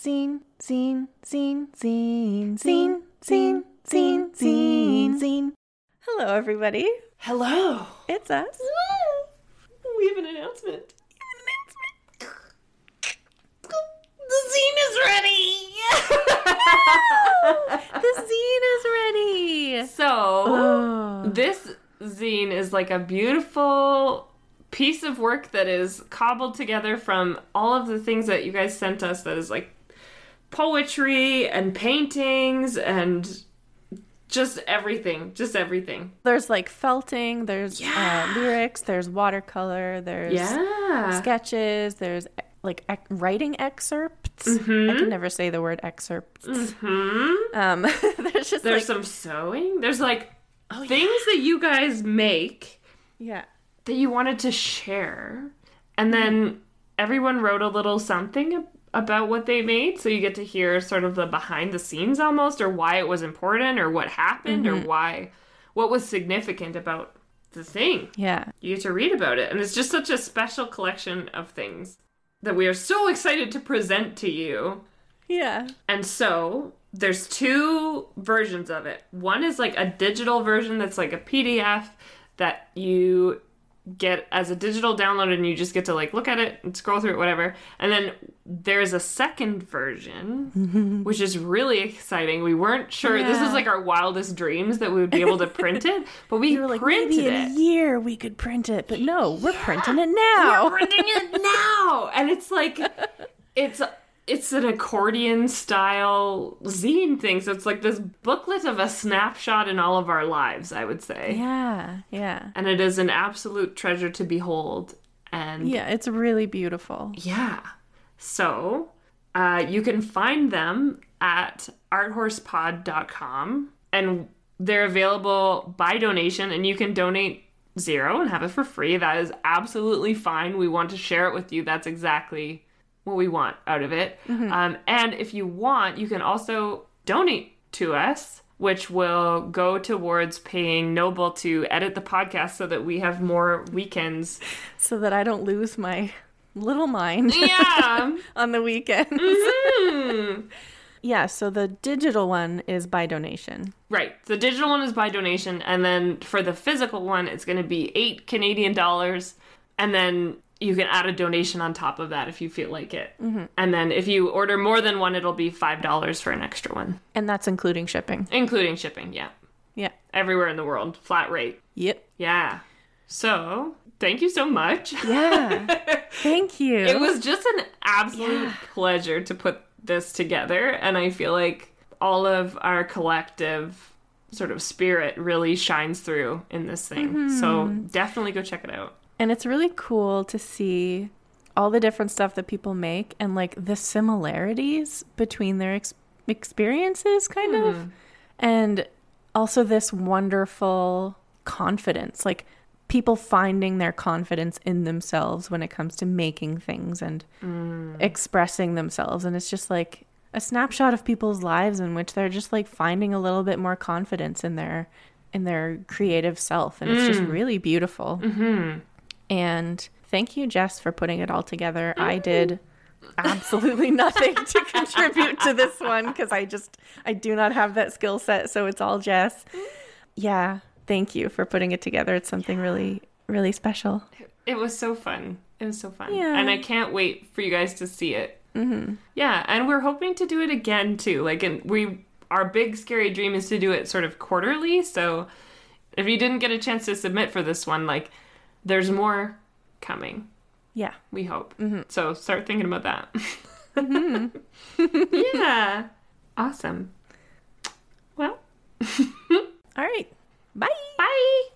zine, zine, zine, zine, zine, zine, zine, zine, zine. Hello, everybody. Hello. It's us. We have an announcement. Announcement. The zine is ready. The zine is ready. so, Oh. this zine is like a beautiful piece of work that is cobbled together from all of the things that you guys sent us that is like poetry and paintings and just everything. Just everything. There's like felting, there's Yeah. uh, lyrics, there's watercolor, there's Yeah. sketches, there's like ec- writing excerpts. I can never say the word excerpts. Hmm. Um, there's just There's like, some sewing. There's like things that you guys make yeah. that you wanted to share. And then everyone wrote a little something about what they made. So you get to hear sort of the behind the scenes almost, or why it was important, or what happened, or mm-hmm. why, what was significant about the thing. Yeah. You get to read about it. And it's just such a special collection of things that we are so excited to present to you. Yeah. And so there's two versions of it. One is like a digital version that's like a PDF that you get as a digital download and you just get to like look at it and scroll through it whatever. And then there's a second version which is really exciting. We weren't sure this Yeah. is like our wildest dreams that we would be able to print it, but we You were like, maybe in it. a year we could print it, but no, we're printing it now. We're printing it now, and it's like it's it's an accordion style zine thing. So it's like this booklet of a snapshot in all of our lives. I would say, Yeah, yeah. and it is an absolute treasure to behold. And Yeah, it's really beautiful. yeah. So uh, you can find them at arthorsepod.com and they're available by donation and you can donate zero and have it for free. That is absolutely fine. We want to share it with you. That's exactly what we want out of it. Um, and if you want, you can also donate to us. Which will go towards paying Noble to edit the podcast so that we have more weekends. So that I don't lose my little mind Yeah. on the weekends. Hmm. Yeah, so the digital one is by donation. Right. The digital one is by donation, and then for the physical one, it's going to be eight Canadian dollars, and then you can add a donation on top of that if you feel like it. Mm-hmm. And then if you order more than one, it'll be five dollars for an extra one, And that's including shipping. including shipping. Yeah, Yeah. everywhere in the world, flat rate. Yep. Yeah. So thank you so much. Yeah. Thank you. It was just an absolute Yeah. pleasure to put this together, and I feel like all of our collective sort of spirit really shines through in this thing. So mm-hmm. definitely go check it out. And it's really cool to see all the different stuff that people make and like the similarities between their ex- experiences, kind of. Mm-hmm. And also this wonderful confidence, like people finding their confidence in themselves when it comes to making things and mm. expressing themselves. And it's just like a snapshot of people's lives in which they're just like finding a little bit more confidence in their in their creative self. And it's just mm. really beautiful mm-hmm. And thank you, Jess, for putting it all together. I did absolutely nothing to contribute to this one because I just I do not have that skill set, so it's all Jess. Yeah, thank you for putting it together. It's something really really special. It was so fun. It was so fun. Yeah. And I can't wait for you guys to see it. Mm-hmm. Yeah, and we're hoping to do it again too. Like, and we our big scary dream is to do it sort of quarterly. So, if you didn't get a chance to submit for this one, like, there's more coming. Yeah. We hope. Mm-hmm. So start thinking about that. Mm-hmm. yeah. Awesome. Well, All right. Bye. bye.